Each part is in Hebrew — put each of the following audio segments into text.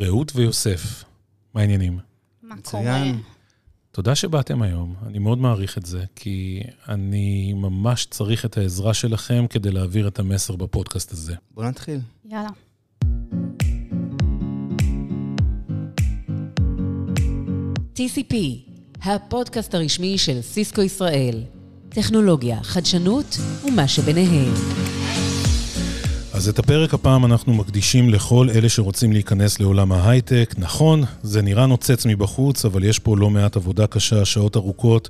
רעות ויוסף, מה העניינים? מה מצוין. קורה? תודה שבאתם היום, אני מאוד מעריך את זה, כי אני ממש צריך את העזרה שלכם כדי להעביר את המסר בפודקאסט הזה. בוא נתחיל. יאללה. TCP, הפודקאסט הרשמי של סיסקו ישראל. טכנולוגיה, חדשנות ומה שביניהם. אז את הפרק הפעם אנחנו מקדישים לכל אלה שרוצים להיכנס לעולם ההייטק. נכון, זה נראה נוצץ מבחוץ, אבל יש פה לא מעט עבודה קשה, שעות ארוכות,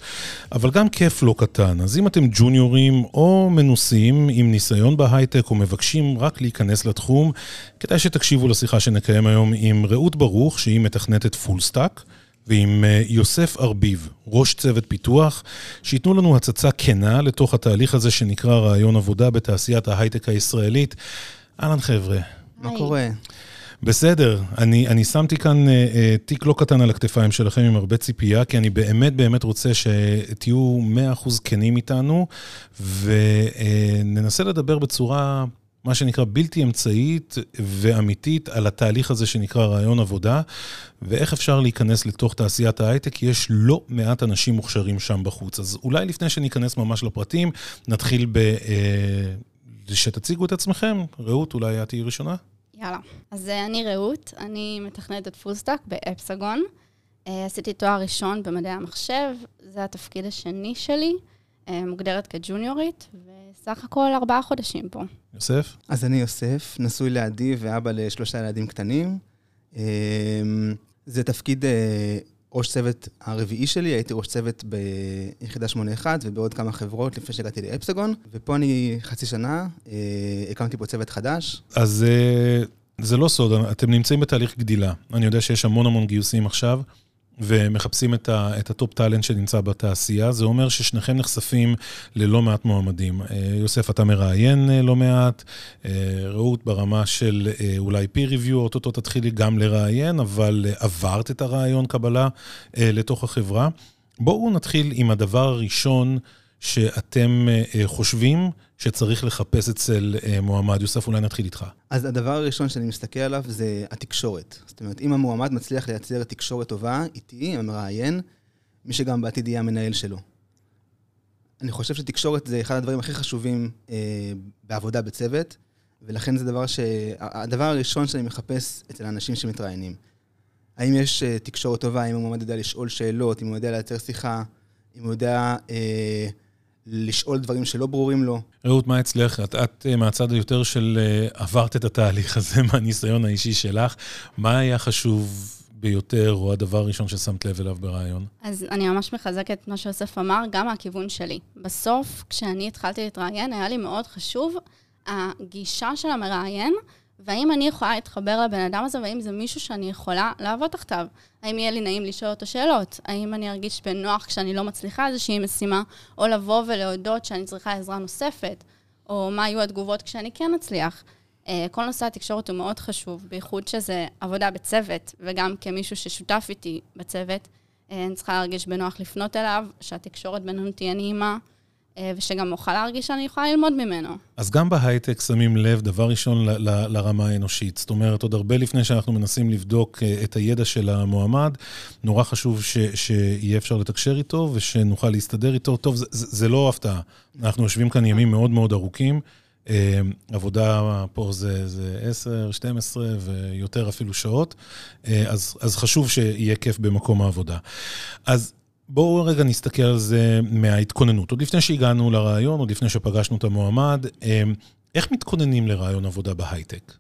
אבל גם כיף לא קטן. אז אם אתם ג'וניורים או מנוסים עם ניסיון בהייטק או מבקשים רק להיכנס לתחום, כדאי שתקשיבו לשיחה שנקיים היום עם רעות ברוך, שהיא מתכנתת full stack. ועם אה, יוסף ארביב, ראש צוות פיתוח, שייתנו לנו הצצה כנה לתוך התהליך הזה שנקרא ראיון עבודה בתעשיית ההייטק הישראלית. אהלן חבר'ה. מה. קורה? בסדר, אני, אני שמתי כאן אה, אה, תיק לא קטן על הכתפיים שלכם עם הרבה ציפייה, כי אני באמת באמת רוצה שתהיו 100% כנים איתנו, וננסה לדבר בצורה, מה שנקרא, בלתי אמצעית ואמיתית על התהליך הזה שנקרא רעיון עבודה, ואיך אפשר להיכנס לתוך תעשיית ההייטק, כי יש לא מעט אנשים מוכשרים שם בחוץ. אז אולי לפני שניכנס ממש לפרטים, נתחיל ב... אה, שתציגו את עצמכם. רעות, אולי את תהיי ראשונה? יאללה. אז אה, אני רעות, אני מתכנתת full stack באפסגון. אה, עשיתי תואר ראשון במדעי המחשב, זה התפקיד השני שלי, אה, מוגדרת כג'וניורית, וסך הכל ארבעה חודשים פה. יוסף? אז אני יוסף, נשוי לעדי ואבא לשלושה ילדים קטנים. אמ, זה תפקיד אה, ראש צוות הרביעי שלי, הייתי ראש צוות ביחידה 81 ובעוד כמה חברות לפני שהגעתי לאפסגון, ופה אני חצי שנה, אה, הקמתי פה צוות חדש. אז אה, זה לא סוד, אתם נמצאים בתהליך גדילה. אני יודע שיש המון המון גיוסים עכשיו, ומחפשים את, ה, את ה top talent שנמצא בתעשייה. זה אומר ששניכם נחשפים ללא מעט מועמדים. אה, יוסף, אתה מראיין אה, לא מעט, אה, רעות ברמה של אולי peer review, אוטוטו תתחילי גם לראיין, אבל עברת את הראיון קבלה לתוך החברה. בואו נתחיל עם הדבר הראשון שאתם אה, אה, חושבים שצריך לחפש אצל אה, מועמד. יוסף, אולי נתחיל איתך. אז הדבר הראשון שאני מסתכל עליו זה התקשורת. זאת אומרת, אם המועמד מצליח לייצר תקשורת טובה איתי, המראיין, מי שגם בעתיד יהיה המנהל שלו. אני חושב שתקשורת זה אחד הדברים הכי חשובים אה, בעבודה בצוות, ולכן זה דבר ש... הדבר הראשון שאני מחפש אצל האנשים שמתראיינים. האם יש אה, תקשורת טובה, האם המועמד יודע לשאול שאלות, אם הוא יודע לייצר שיחה, אם הוא יודע אה, לשאול דברים שלא ברורים לו. רעות, מה אצלך? את, את אה, מהצד היותר של אה, עברת את התהליך הזה מהניסיון האישי שלך. מה היה חשוב ביותר, או הדבר הראשון ששמת לב אליו ברעיון? אז אני ממש מחזקת את מה שיוסף אמר, גם מהכיוון שלי. בסוף, כשאני התחלתי להתראיין, היה לי מאוד חשוב הגישה של המראיין, והאם אני יכולה להתחבר לבן אדם הזה, והאם זה מישהו שאני יכולה לעבוד תחתיו. האם יהיה לי נעים לשאול אותו שאלות? האם אני ארגיש בנוח כשאני לא מצליחה איזושהי משימה, או לבוא ולהודות שאני צריכה עזרה נוספת, או מה יהיו התגובות כשאני כן אצליח. אה, כל נושא התקשורת הוא מאוד חשוב, בייחוד שזה עבודה בצוות, וגם כמישהו ששותף איתי בצוות, אה, אני צריכה להרגיש בנוח לפנות אליו, שהתקשורת בינינו תהיה נעימה, ושגם אוכל להרגיש שאני יכולה ללמוד ממנו. אז גם בהייטק שמים לב, דבר ראשון, ל- ל- לרמה האנושית. זאת אומרת, עוד הרבה לפני שאנחנו מנסים לבדוק אה, את הידע של המועמד, נורא חשוב ש- שיהיה אפשר לתקשר איתו ושנוכל להסתדר איתו. טוב, זה, זה, לא הפתעה. אנחנו יושבים כאן ימים מאוד מאוד ארוכים. אה, עבודה פה זה, זה 10, 12 ויותר אפילו שעות, אה, אז, אז חשוב שיהיה כיף במקום העבודה. אז בואו רגע נסתכל על זה מההתכוננות. עוד לפני שהגענו לרעיון, עוד לפני שפגשנו את המועמד, אה, איך מתכוננים לרעיון עבודה בהייטק?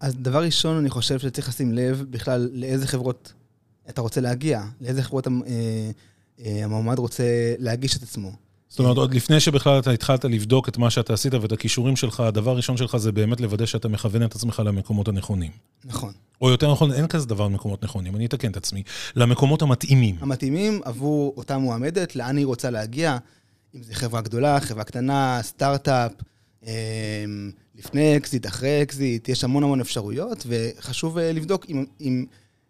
אז דבר ראשון, אני חושב שצריך לשים לב בכלל לאיזה חברות אתה רוצה להגיע, לאיזה חברות אה, אה, המועמד רוצה להגיש את עצמו. זאת אומרת, עוד לפני שבכלל אתה התחלת לבדוק את מה שאתה עשית ואת הכישורים שלך, הדבר הראשון שלך זה באמת לוודא שאתה מכוון את עצמך למקומות הנכונים. נכון. או יותר נכון, אין כזה דבר מקומות נכונים, אני אתקן את עצמי. למקומות המתאימים. המתאימים עבור אותה מועמדת, לאן היא רוצה להגיע, אם זו חברה גדולה, חברה קטנה, סטארט-אפ, אה, לפני אקזיט, אחרי אקזיט, יש המון המון אפשרויות, וחשוב אה, לבדוק עם, עם,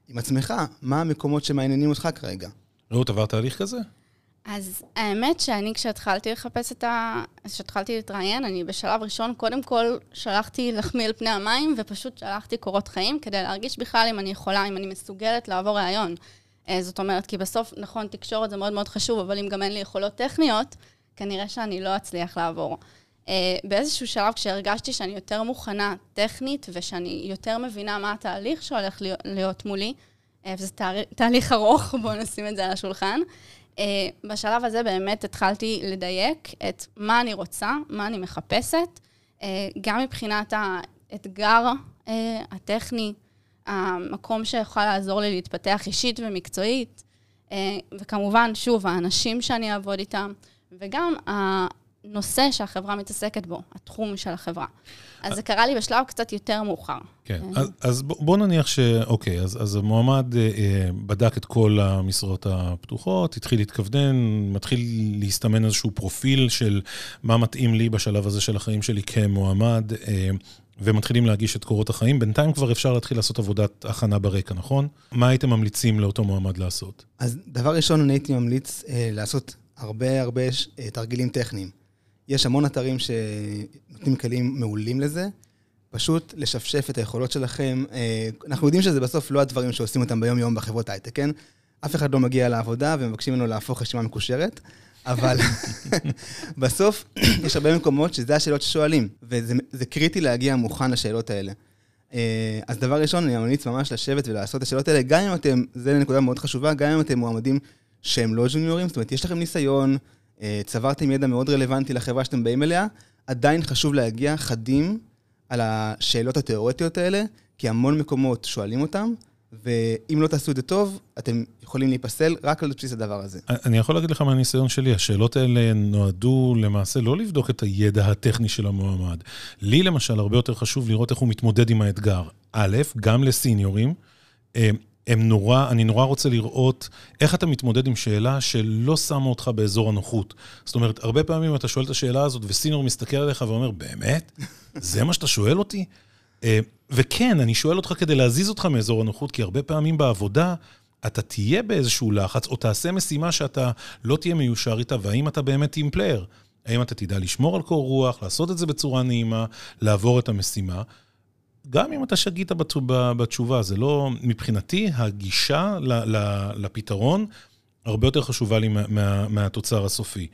עם עצמך מה המקומות שמעניינים אותך כרגע. רעות, עברת תהליך כזה? אז האמת שאני כשהתחלתי לחפש את ה... כשהתחלתי להתראיין, אני בשלב ראשון, קודם כל שלחתי לחמי על פני המים, ופשוט שלחתי קורות חיים כדי להרגיש בכלל אם אני יכולה, אם אני מסוגלת לעבור ראיון. אה, זאת אומרת, כי בסוף, נכון, תקשורת זה מאוד מאוד חשוב, אבל אם גם אין לי יכולות טכניות, כנראה שאני לא אצליח לעבור. אה, באיזשהו שלב, כשהרגשתי שאני יותר מוכנה טכנית, ושאני יותר מבינה מה התהליך שהולך להיות מולי, אה, וזה תהליך ארוך, בואו נשים את זה על השולחן, בשלב הזה באמת התחלתי לדייק את מה אני רוצה, מה אני מחפשת, גם מבחינת האתגר הטכני, המקום שיכול לעזור לי להתפתח אישית ומקצועית, אה, וכמובן, שוב, האנשים שאני אעבוד איתם, וגם הנושא שהחברה מתעסקת בו, התחום של החברה. אז זה קרה לי בשלב קצת יותר מאוחר. כן, אה. אז, אז בוא נניח ש... אוקיי, אז, אז המועמד אה, אה, בדק את כל המשרות הפתוחות, התחיל להתכוונן, מתחיל להסתמן איזשהו פרופיל של מה מתאים לי בשלב הזה של החיים שלי כמועמד. אה, ומתחילים להגיש את קורות החיים, בינתיים כבר אפשר להתחיל לעשות עבודת הכנה ברקע, נכון? מה הייתם ממליצים לאותו מועמד לעשות? אז דבר ראשון, אני הייתי ממליץ אה, לעשות הרבה הרבה אה, תרגילים טכניים. יש המון אתרים שנותנים כלים מעולים לזה. פשוט לשפשף את היכולות שלכם. אה, אנחנו יודעים שזה בסוף לא הדברים שעושים אותם ביום-יום בחברות הייטק, כן? אף אחד לא מגיע לעבודה ומבקשים ממנו להפוך רשימה מקושרת. אבל בסוף יש הרבה מקומות שזה השאלות ששואלים, וזה קריטי להגיע מוכן לשאלות האלה. אה, אז דבר ראשון, אני ממליץ ממש לשבת ולעשות את השאלות האלה, גם אם אתם, זו נקודה מאוד חשובה, גם אם אתם מועמדים שהם לא ג'וניורים, זאת אומרת, יש לכם ניסיון, צברתם ידע מאוד רלוונטי לחברה שאתם באים אליה, עדיין חשוב להגיע חדים על השאלות התיאורטיות האלה, כי המון מקומות שואלים אותם, ואם לא תעשו את זה טוב, אתם יכולים להיפסל רק על בסיס הדבר הזה. אני יכול להגיד לך מהניסיון שלי, השאלות האלה נועדו למעשה לא לבדוק את הידע הטכני של המועמד. לי למשל, הרבה יותר חשוב לראות איך הוא מתמודד עם האתגר. א', גם לסיניורים, אה, הם נורא, אני נורא רוצה לראות איך אתה מתמודד עם שאלה שלא שמה אותך באזור הנוחות. זאת אומרת, הרבה פעמים אתה שואל את השאלה הזאת, ו senior מסתכל עליך ואומר, באמת? זה מה שאתה שואל אותי? אה, וכן, אני שואל אותך כדי להזיז אותך מאזור הנוחות, כי הרבה פעמים בעבודה אתה תהיה באיזשהו לחץ, או תעשה משימה שאתה לא תהיה מיושר איתה, והאם אתה באמת team player? האם אתה תדע לשמור על קור רוח, לעשות את זה בצורה נעימה, לעבור את המשימה? גם אם אתה שגית בתשובה, זה לא, מבחינתי, הגישה לפתרון הרבה יותר חשובה לי מה, מהתוצר הסופי.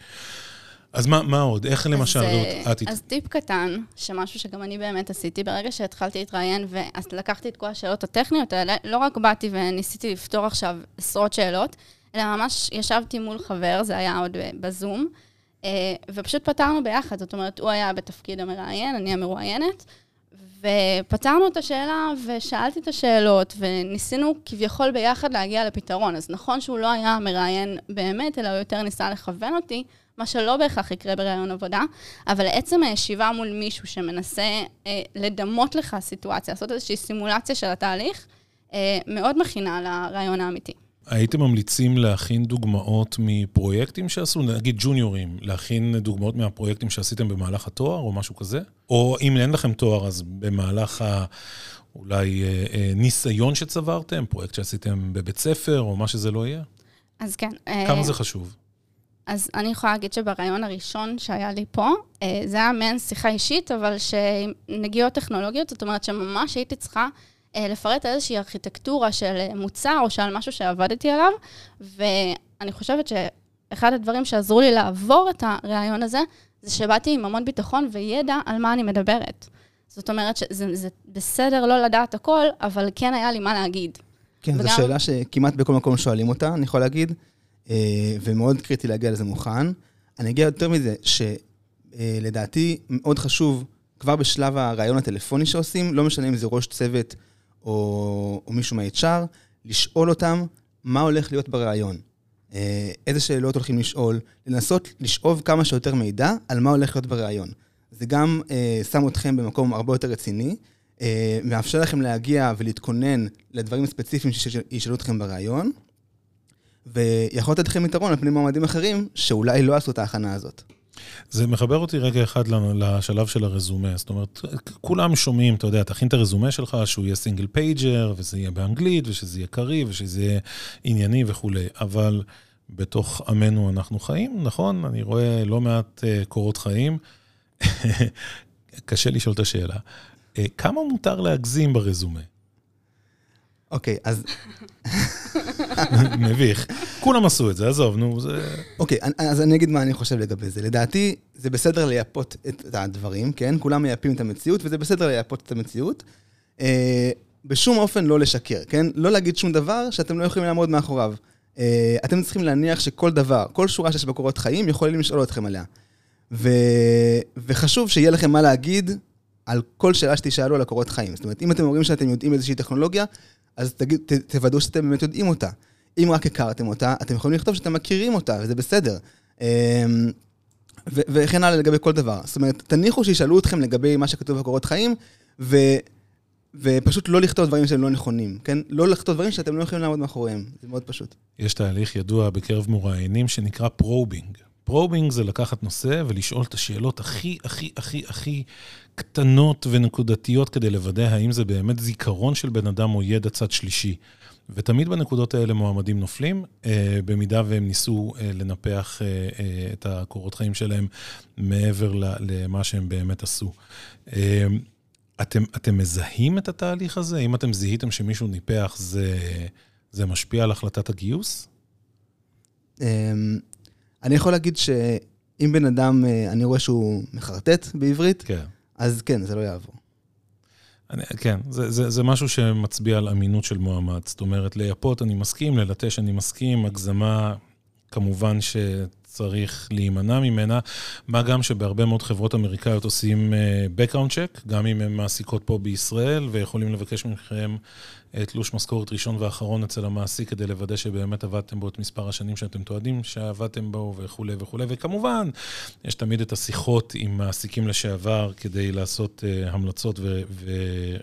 אז מה, מה עוד? איך למשל, רעות, אה, את... אז טיפ קטן, שמשהו שגם אני באמת עשיתי, ברגע שהתחלתי להתראיין, ואז לקחתי את כל השאלות הטכניות האלה, לא רק באתי וניסיתי לפתור עכשיו עשרות שאלות, אלא ממש ישבתי מול חבר, זה היה עוד בזום, אה, ופשוט פתרנו ביחד, זאת אומרת, הוא היה בתפקיד המראיין, אני המרואיינת, ופתרנו את השאלה ושאלתי את השאלות, וניסינו כביכול ביחד להגיע לפתרון. אז נכון שהוא לא היה מראיין באמת, אלא הוא יותר ניסה לכוון אותי, מה שלא בהכרח יקרה בראיון עבודה, אבל עצם הישיבה מול מישהו שמנסה אה, לדמות לך סיטואציה, לעשות איזושהי סימולציה של התהליך, אה, מאוד מכינה לרעיון האמיתי. הייתם ממליצים להכין דוגמאות מפרויקטים שעשו, נגיד ג'וניורים, להכין דוגמאות מהפרויקטים שעשיתם במהלך התואר או משהו כזה? או אם אין לכם תואר, אז במהלך ה... אולי אה, אה, ניסיון שצברתם, פרויקט שעשיתם בבית ספר, או מה שזה לא יהיה? אז כן. כמה אה... זה חשוב? אז אני יכולה להגיד שבריאיון הראשון שהיה לי פה, אה, זה היה מעין שיחה אישית, אבל שנגיעות טכנולוגיות, זאת אומרת שממש הייתי צריכה אה, לפרט איזושהי ארכיטקטורה של אה, מוצר או של משהו שעבדתי עליו, ואני חושבת שאחד הדברים שעזרו לי לעבור את הריאיון הזה, זה שבאתי עם המון ביטחון וידע על מה אני מדברת. זאת אומרת שזה בסדר לא לדעת הכל, אבל כן היה לי מה להגיד. כן, וגם... זו שאלה שכמעט בכל מקום שואלים אותה, אני יכול להגיד. אה, ומאוד קריטי להגיע לזה מוכן. אני אגיע יותר מזה, שלדעתי מאוד חשוב, כבר בשלב הרעיון הטלפוני שעושים, לא משנה אם זה ראש צוות או, או מישהו מה-HR, לשאול אותם מה הולך להיות ברעיון. אה, איזה שאלות הולכים לשאול, לנסות לשאוב כמה שיותר מידע על מה הולך להיות ברעיון. זה גם אה, שם אתכם במקום הרבה יותר רציני, אה, מאפשר לכם להגיע ולהתכונן לדברים ספציפיים שישאלו אתכם ברעיון, ויכול לתת לכם יתרון על פני מועמדים אחרים, שאולי לא עשו את ההכנה הזאת. זה מחבר אותי רגע אחד לשלב של הרזומה. זאת אומרת, כולם שומעים, אתה יודע, תכין את הרזומה שלך, שהוא יהיה single pager, וזה יהיה באנגלית, ושזה יהיה קריא, ושזה יהיה ענייני וכולי. אבל בתוך עמנו אנחנו חיים, נכון? אני רואה לא מעט אה, קורות חיים. קשה לשאול את השאלה. אה, כמה מותר להגזים ברזומה? אוקיי, אז... מביך. כולם עשו את זה, עזוב, נו, זה... אוקיי, אז אני אגיד מה אני חושב לגבי זה. לדעתי, זה בסדר לייפות את הדברים, כן? כולם מייפים את המציאות, וזה בסדר לייפות את המציאות. אה, בשום אופן לא לשקר, כן? לא להגיד שום דבר שאתם לא יכולים לעמוד מאחוריו. אה, אתם צריכים להניח שכל דבר, כל שורה שיש בקורות חיים, יכולים לשאול אתכם עליה. ו... וחשוב שיהיה לכם מה להגיד על כל שאלה שתשאלו על הקורות חיים. זאת אומרת, אם אתם אומרים שאתם יודעים איזושהי טכנולוגיה, אז תגיד, ת, תוודאו שאתם באמת יודעים אותה. אם רק הכרתם אותה, אתם יכולים לכתוב שאתם מכירים אותה, וזה בסדר. אמ, ו- וכן הלאה לגבי כל דבר. זאת אומרת, תניחו שישאלו אתכם לגבי מה שכתוב בקורות חיים, ו... ופשוט לא לכתוב דברים שהם לא נכונים, כן? לא לכתוב דברים שאתם לא יכולים לעמוד מאחוריהם, זה מאוד פשוט. יש תהליך ידוע בקרב מראיינים שנקרא probing. probing זה לקחת נושא ולשאול את השאלות הכי, הכי, הכי, הכי קטנות ונקודתיות כדי לוודא האם זה באמת זיכרון של בן אדם או ידע צד שלישי. ותמיד בנקודות האלה מועמדים נופלים, אה, במידה והם ניסו אה, לנפח אה, אה, את הקורות חיים שלהם מעבר למה שהם באמת עשו. אה, אתם, אתם מזהים את התהליך הזה? אם אתם זיהיתם שמישהו ניפח, זה, זה משפיע על החלטת הגיוס? אני יכול להגיד שאם בן אדם, אה, אני רואה שהוא מחרטט בעברית, כן. אז כן, זה לא יעבור. אני, כן, זה, זה, זה משהו שמצביע על אמינות של מועמד. זאת אומרת, לייפות אני מסכים, ללטש אני מסכים, הגזמה, כמובן שצריך להימנע ממנה. מה גם שבהרבה מאוד חברות אמריקאיות עושים uh, background check, גם אם הן מעסיקות פה בישראל, ויכולים לבקש מכם תלוש משכורת ראשון ואחרון אצל המעסיק כדי לוודא שבאמת עבדתם בו את מספר השנים שאתם תועדים שעבדתם בו וכולי וכולי. וכמובן, יש תמיד את השיחות עם מעסיקים לשעבר כדי לעשות uh, המלצות ו-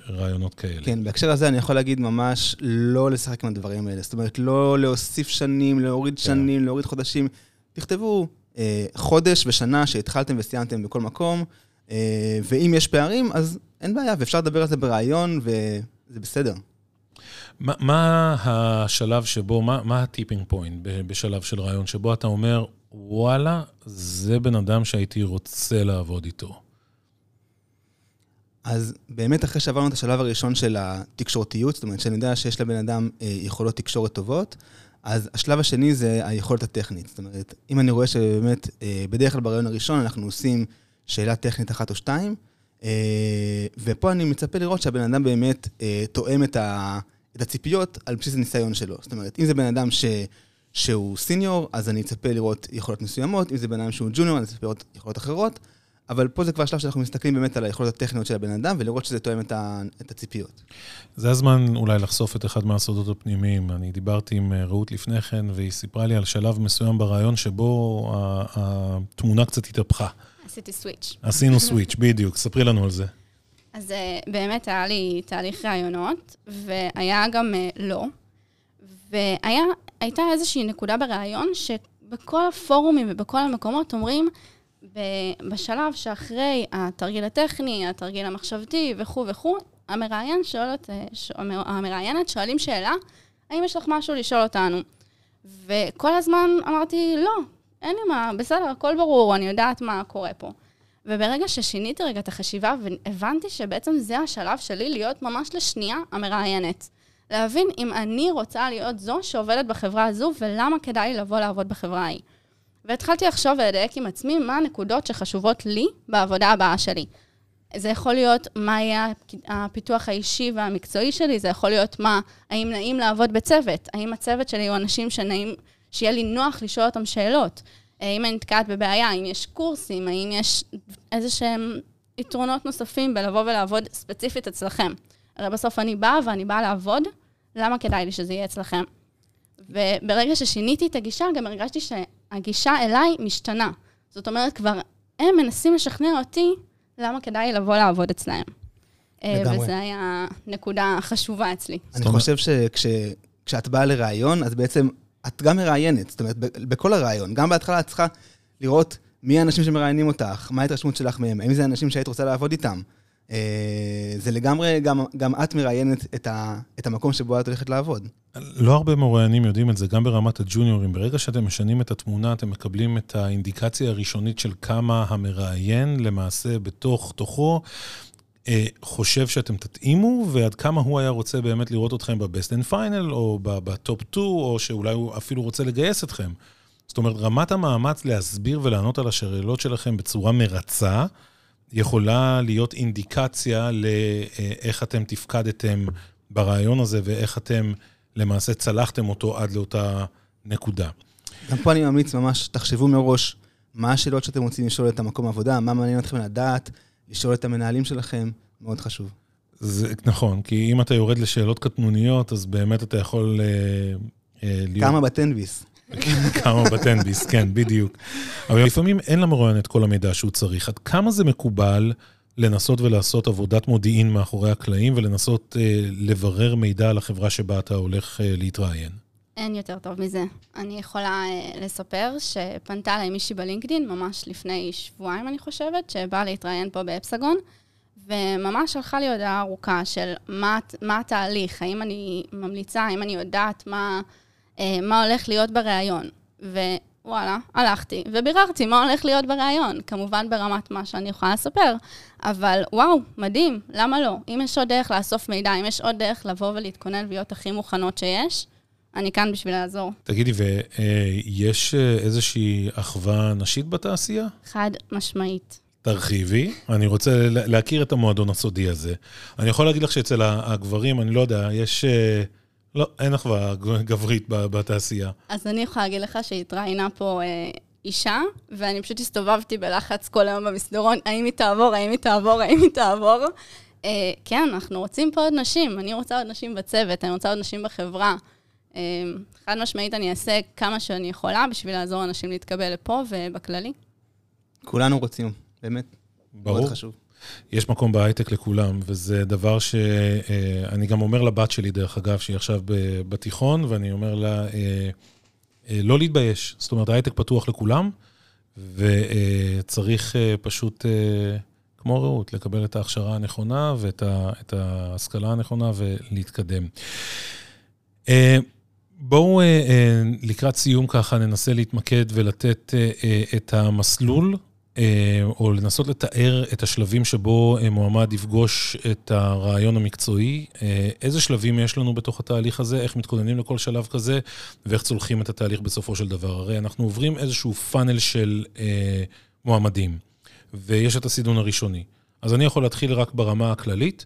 ורעיונות כאלה. כן, בהקשר הזה אני יכול להגיד ממש לא לשחק עם הדברים האלה. זאת אומרת, לא להוסיף שנים, להוריד כן. שנים, להוריד חודשים. תכתבו uh, חודש ושנה שהתחלתם וסיימתם בכל מקום, uh, ואם יש פערים, אז אין בעיה, ואפשר לדבר על זה בריאיון, וזה בסדר. מה, מה השלב שבו, מה, מה הטיפינג פוינט בשלב של רעיון, שבו אתה אומר, וואלה, זה בן אדם שהייתי רוצה לעבוד איתו? אז באמת אחרי שעברנו את השלב הראשון של התקשורתיות, זאת אומרת שאני יודע שיש לבן אדם אה, יכולות תקשורת טובות, אז השלב השני זה היכולת הטכנית. זאת אומרת, אם אני רואה שבאמת, אה, בדרך כלל ברעיון הראשון אנחנו עושים שאלה טכנית אחת או שתיים, אה, ופה אני מצפה לראות שהבן אדם באמת אה, תואם את ה... את הציפיות על בסיס הניסיון שלו. זאת אומרת, אם זה בן אדם ש... שהוא סיניור, אז אני אצפה לראות יכולות מסוימות, אם זה בן אדם שהוא ג'וניור, אני אצפה לראות יכולות אחרות, אבל פה זה כבר שלב שאנחנו מסתכלים באמת על היכולות הטכניות של הבן אדם, ולראות שזה תואם את, ה... את הציפיות. זה הזמן אולי לחשוף את אחד מהסודות הפנימיים. אני דיברתי עם אה, רעות לפני כן, והיא סיפרה לי על שלב מסוים ברעיון שבו התמונה קצת התהפכה. עשיתי סוויץ'. עשינו סוויץ', בדיוק. ספרי לנו על זה. אז אה, באמת היה לי תהליך ראיונות, והיה גם אה, לא. והייתה איזושהי נקודה בראיון שבכל הפורומים ובכל המקומות אומרים, בשלב שאחרי התרגיל הטכני, התרגיל המחשבתי וכו' וכו', המראיין שואלת, אה, המראיינת שואלים שאלה, האם יש לך משהו לשאול אותנו? וכל הזמן אמרתי, לא, אין לי מה, בסדר, הכל ברור, אני יודעת מה קורה פה. וברגע ששיניתי רגע את החשיבה והבנתי שבעצם זה השלב שלי להיות ממש לשנייה המראיינת. להבין אם אני רוצה להיות זו שעובדת בחברה הזו ולמה כדאי לי לבוא לעבוד בחברה ההיא. והתחלתי לחשוב ולדייק עם עצמי מה הנקודות שחשובות לי בעבודה הבאה שלי. זה יכול להיות מה יהיה הפיתוח האישי והמקצועי שלי, זה יכול להיות מה, האם נעים לעבוד בצוות, האם הצוות שלי הוא אנשים שנעים, שיהיה לי נוח לשאול אותם שאלות. האם אני נתקעת בבעיה, האם יש קורסים, האם יש איזה שהם יתרונות נוספים בלבוא ולעבוד ספציפית אצלכם. הרי בסוף אני באה ואני באה לעבוד, למה כדאי לי שזה יהיה אצלכם? וברגע ששיניתי את הגישה, גם הרגשתי שהגישה אליי משתנה. זאת אומרת, כבר הם מנסים לשכנע אותי למה כדאי לבוא לעבוד אצלהם. אה, לגמרי. וזו הייתה נקודה חשובה אצלי. אני חושב שכשאת באה לראיון, אז בעצם את גם מראיינת, זאת אומרת, בכל הראיון. גם בהתחלה את צריכה לראות מי האנשים שמראיינים אותך, מה ההתרשמות שלך מהם, האם זה אנשים שהיית רוצה לעבוד איתם. אה, זה לגמרי, גם, גם את מראיינת את, ה, את המקום שבו את הולכת לעבוד. לא הרבה מרואיינים יודעים את זה, גם ברמת הג'וניורים. ברגע שאתם משנים את התמונה, אתם מקבלים את האינדיקציה הראשונית של כמה המראיין למעשה בתוך תוכו אה, חושב שאתם תתאימו, ועד כמה הוא היה רוצה באמת לראות אתכם ב best and final, או ב top 2, או שאולי הוא אפילו רוצה לגייס אתכם. זאת אומרת, רמת המאמץ להסביר ולענות על השאלות שלכם בצורה מרצה, יכולה להיות אינדיקציה לאיך אתם תפקדתם ברעיון הזה, ואיך אתם למעשה צלחתם אותו עד לאותה נקודה. גם פה אני ממליץ ממש, תחשבו מראש מה השאלות שאתם רוצים לשאול את המקום העבודה, מה מעניין אתכם לדעת, לשאול את המנהלים שלכם, מאוד חשוב. זה נכון, כי אם אתה יורד לשאלות קטנוניות, אז באמת אתה יכול אה, אה, להיות... כמה בטנביס. כמה בטנביס, כן, בדיוק. אבל לפעמים אין למרואיין את כל המידע שהוא צריך. עד כמה זה מקובל לנסות ולעשות עבודת מודיעין מאחורי הקלעים ולנסות אה, לברר מידע על החברה שבה אתה הולך אה, להתראיין? אין יותר טוב מזה. אני יכולה אה, לספר שפנתה אליי מישהי בלינקדין, ממש לפני שבועיים, אני חושבת, שבאה להתראיין פה באפסגון, וממש שלחה לי הודעה ארוכה של מה, מה התהליך, האם אני ממליצה, האם אני יודעת מה, מה הולך להיות בריאיון. ווואלה, הלכתי וביררתי מה הולך להיות בריאיון, כמובן ברמת מה שאני יכולה לספר, אבל וואו, מדהים, למה לא? אם יש עוד דרך לאסוף מידע, אם יש עוד דרך לבוא ולהתכונן ולהיות הכי מוכנות שיש, אני כאן בשביל לעזור. תגידי, ויש אה, איזושהי אחווה נשית בתעשייה? חד משמעית. תרחיבי, אני רוצה להכיר את המועדון הסודי הזה. אני יכול להגיד לך שאצל הגברים, אני לא יודע, יש... לא, אין אחווה גברית בתעשייה. אז אני יכולה להגיד לך שהתראיינה פה אה, אישה, ואני פשוט הסתובבתי בלחץ כל היום במסדרון, האם היא תעבור, האם היא תעבור, האם היא תעבור. אה, כן, אנחנו רוצים פה עוד נשים, אני רוצה עוד נשים בצוות, אני רוצה עוד נשים בחברה. אה, חד משמעית, אני אעשה כמה שאני יכולה בשביל לעזור לאנשים להתקבל לפה ובכללי. כולנו רוצים, באמת. ברור. מאוד חשוב. יש מקום בהייטק לכולם, וזה דבר שאני אה, גם אומר לבת שלי, דרך אגב, שהיא עכשיו בתיכון, ואני אומר לה, אה, אה, לא להתבייש. זאת אומרת, ההייטק פתוח לכולם, וצריך פשוט, כמו רעות, לקבל את ההכשרה הנכונה ואת ההשכלה הנכונה ולהתקדם. בואו לקראת סיום ככה ננסה להתמקד ולתת את המסלול או לנסות לתאר את השלבים שבו אה, מועמד יפגוש את הרעיון המקצועי, אה, איזה שלבים יש לנו בתוך התהליך הזה, איך מתכוננים לכל שלב כזה, ואיך צולחים את התהליך בסופו של דבר. הרי אנחנו עוברים איזשהו פאנל של מועמדים, ויש את הסידון הראשוני. אז אני יכול להתחיל רק ברמה הכללית.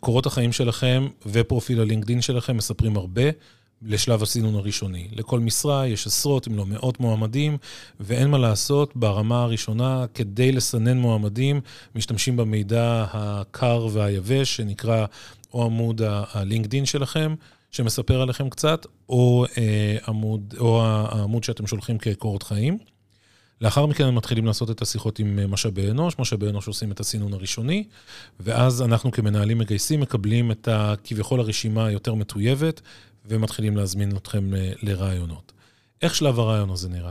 קורות החיים שלכם ופרופיל הלינקדין שלכם מספרים הרבה. לשלב הסינון הראשוני. לכל משרה יש עשרות, אם לא מאות מועמדים, ואין מה לעשות, ברמה הראשונה, כדי לסנן מועמדים, משתמשים במידע הקר והיבש, שנקרא או עמוד הלינקדין שלכם, שמספר עליכם קצת, או, אה, עמוד, או העמוד שאתם שולחים כקורות חיים. לאחר מכן הם מתחילים לעשות את השיחות עם אה, משאבי אנוש, משאבי אנוש עושים את הסינון הראשוני, ואז אנחנו כמנהלים מגייסים מקבלים את כביכול הרשימה היותר מטויבת, ומתחילים להזמין אתכם אה, לרעיונות. איך שלב הרעיון הזה נראה?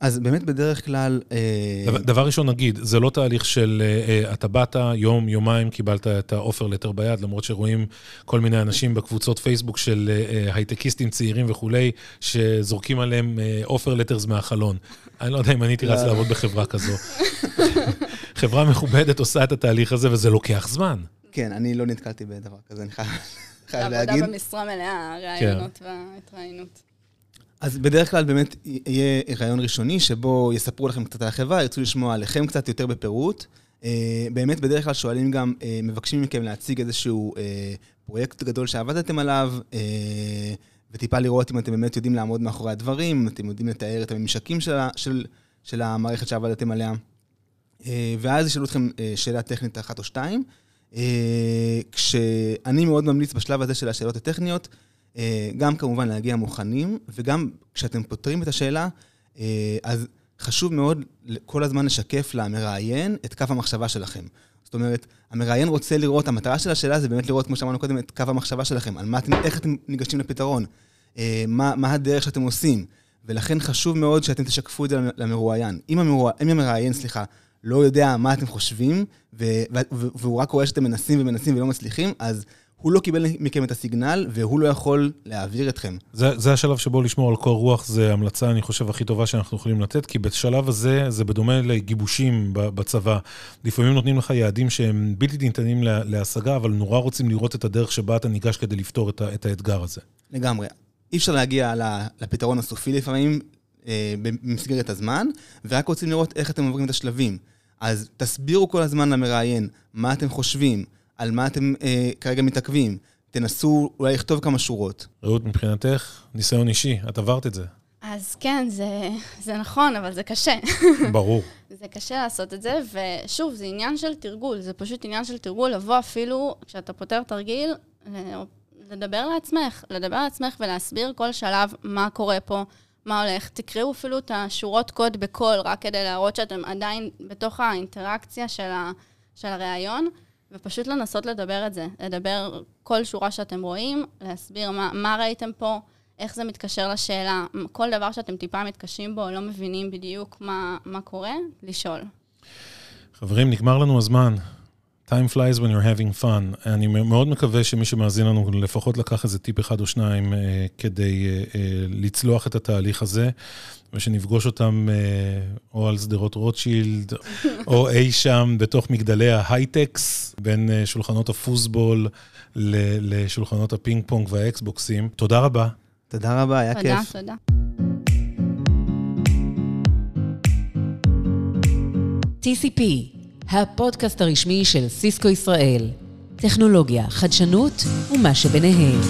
אז באמת בדרך כלל... אה, דבר, דבר ראשון, נגיד, זה לא תהליך של אה, אתה באת, יום, יומיים, קיבלת את האופר לטר ביד, למרות שרואים כל מיני אנשים בקבוצות פייסבוק של הייטקיסטים צעירים וכולי, שזורקים עליהם אופר לטרס מהחלון. אני לא יודע אם אני הייתי רץ לא. לעבוד בחברה כזו. חברה מכובדת עושה את התהליך הזה, וזה לוקח זמן. כן, אני לא נתקלתי בדבר כזה, אני חייב... חייב להגיד. עבודה במשרה מלאה, ראיונות כן. והתראיינות. אז בדרך כלל באמת יהיה רעיון ראשוני, שבו יספרו לכם קצת על החברה, ירצו לשמוע עליכם קצת יותר בפירוט. אה, באמת, בדרך כלל שואלים גם, אה, מבקשים מכם להציג איזשהו אה, פרויקט גדול שעבדתם עליו, וטיפה לראות אם אתם באמת יודעים לעמוד מאחורי הדברים, אם אתם יודעים לתאר את הממשקים של, של, של המערכת שעבדתם עליה. ואז ישאלו אתכם שאלה טכנית אחת או שתיים. אה, כשאני מאוד ממליץ בשלב הזה של השאלות הטכניות, אה, גם כמובן להגיע מוכנים, וגם כשאתם פותרים את השאלה, אה, אז חשוב מאוד כל הזמן לשקף למראיין את קו המחשבה שלכם. זאת אומרת, המראיין רוצה לראות, המטרה של השאלה זה באמת לראות, כמו שאמרנו קודם, את קו המחשבה שלכם, על מה אתם, איך אתם ניגשים לפתרון, מה, מה הדרך שאתם עושים, ולכן חשוב מאוד שאתם תשקפו את זה למרואיין. אם המראיין, סליחה, לא יודע מה אתם חושבים, והוא רק רואה שאתם מנסים ומנסים ולא מצליחים, אז הוא לא קיבל מכם את הסיגנל, והוא לא יכול להעביר אתכם. זה, זה השלב שבו לשמור על קור רוח, זה המלצה, אני חושב, הכי טובה שאנחנו יכולים לתת, כי בשלב הזה, זה בדומה לגיבושים בצבא. לפעמים נותנים לך יעדים שהם בלתי ניתנים להשגה, אבל נורא רוצים לראות את הדרך שבה אתה ניגש כדי לפתור את, את האתגר הזה. לגמרי. אי אפשר להגיע לפתרון הסופי לפעמים, אה, במסגרת הזמן, ורק רוצים לראות איך אתם עוברים את השלבים. אז תסבירו כל הזמן למראיין מה אתם חושבים, על מה אתם אה, כרגע מתעכבים. תנסו אולי לכתוב כמה שורות. רעות, מבחינתך, ניסיון אישי, את עברת את זה. אז כן, זה, זה נכון, אבל זה קשה. ברור. זה קשה לעשות את זה, ושוב, זה עניין של תרגול, זה פשוט עניין של תרגול, לבוא אפילו, כשאתה פותר תרגיל, לדבר לעצמך, לדבר לעצמך ולהסביר כל שלב מה קורה פה, מה הולך. תקראו אפילו את השורות קוד בקול, רק כדי להראות שאתם עדיין בתוך האינטראקציה של, ה, של הראיון. ופשוט לנסות לדבר את זה, לדבר כל שורה שאתם רואים, להסביר מה, מה ראיתם פה, איך זה מתקשר לשאלה, כל דבר שאתם טיפה מתקשים בו, לא מבינים בדיוק מה, מה קורה, לשאול. חברים, נגמר לנו הזמן. Time flies when you're having fun. אני מאוד מקווה שמי שמאזין לנו לפחות לקח איזה טיפ אחד או שניים uh, כדי uh, uh, לצלוח את התהליך הזה, ושנפגוש אותם uh, או על שדרות רוטשילד, או אי שם בתוך מגדלי ההייטקס, בין uh, שולחנות הפוסבול לשולחנות הפינג פונג והאקסבוקסים. תודה רבה. תודה רבה, היה תודה, כיף. תודה, תודה. TCP הפודקאסט הרשמי של סיסקו ישראל. טכנולוגיה, חדשנות ומה שביניהם.